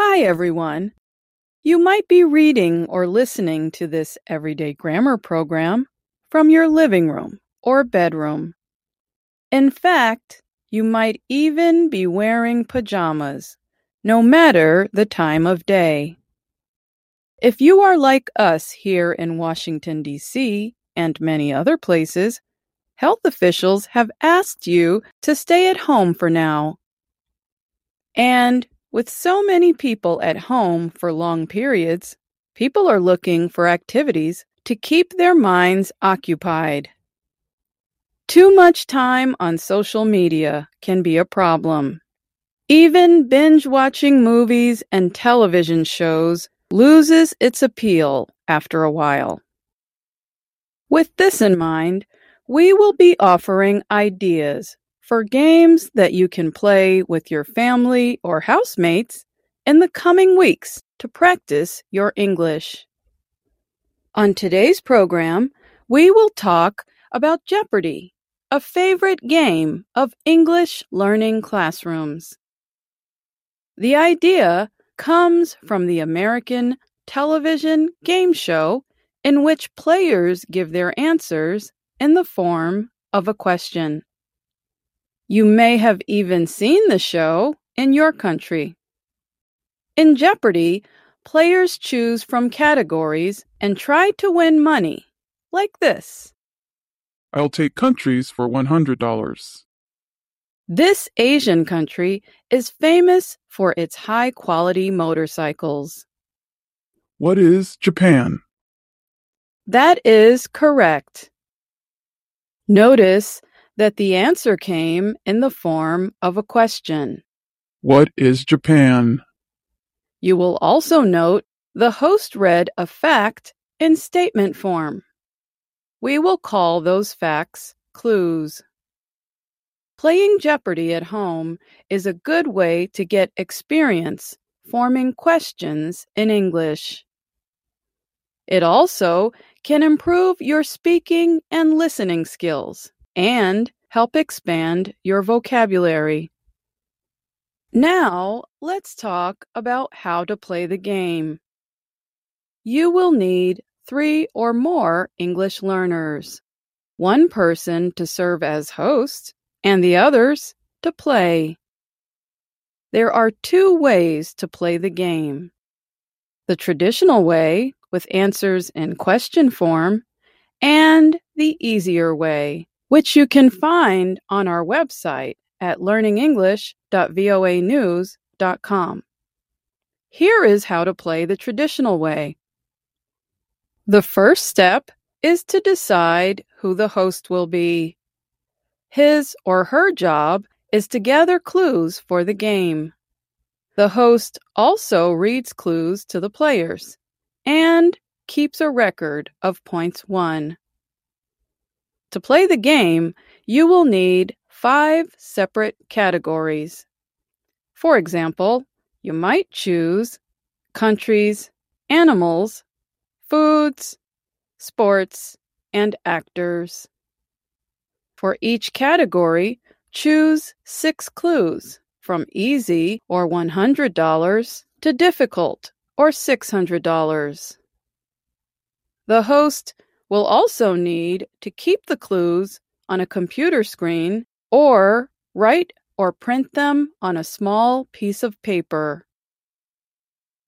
Hi, everyone. You might be reading or listening to this everyday grammar program from your living room or bedroom. In fact, you might even be wearing pajamas, no matter the time of day. If you are like us here in Washington, D.C., and many other places, health officials have asked you to stay at home for now. And with so many people at home for long periods, people are looking for activities to keep their minds occupied. Too much time on social media can be a problem. Even binge watching movies and television shows loses its appeal after a while. With this in mind, we will be offering ideas for games that you can play with your family or housemates in the coming weeks to practice your English. On today's program, we will talk about Jeopardy, a favorite game of English learning classrooms. The idea comes from the American television game show in which players give their answers in the form of a question. You may have even seen the show in your country. In Jeopardy, players choose from categories and try to win money, like this. I'll take countries for $100. This Asian country is famous for its high quality motorcycles. What is Japan? That is correct. Notice that the answer came in the form of a question. What is Japan? You will also note the host read a fact in statement form. We will call those facts clues. Playing Jeopardy at home is a good way to get experience forming questions in English. It also can improve your speaking and listening skills and help expand your vocabulary. Now, let's talk about how to play the game. You will need three or more English learners, one person to serve as host, and the others to play. There are two ways to play the game. The traditional way, with answers in question form, and the easier way, which you can find on our website at learningenglish.voanews.com. Here is how to play the traditional way. The first step is to decide who the host will be. His or her job is to gather clues for the game. The host also reads clues to the players and keeps a record of points won. To play the game, you will need five separate categories. For example, you might choose countries, animals, foods, sports, and actors. For each category, choose six clues from easy or $100 to difficult or $600. The host We'll also need to keep the clues on a computer screen or write or print them on a small piece of paper.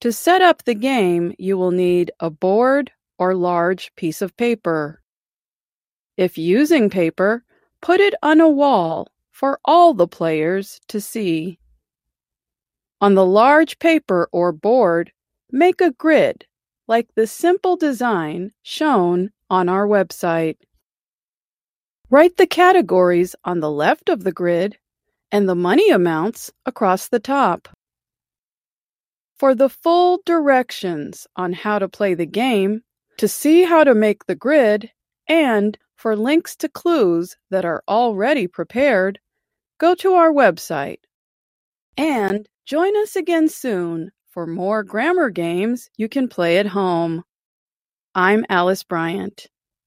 To set up the game, you will need a board or large piece of paper. If using paper, put it on a wall for all the players to see. On the large paper or board, make a grid like the simple design shown on our website. Write the categories on the left of the grid and the money amounts across the top. For the full directions on how to play the game, to see how to make the grid, and for links to clues that are already prepared, go to our website. And join us again soon for more grammar games you can play at home. I'm Alice Bryant.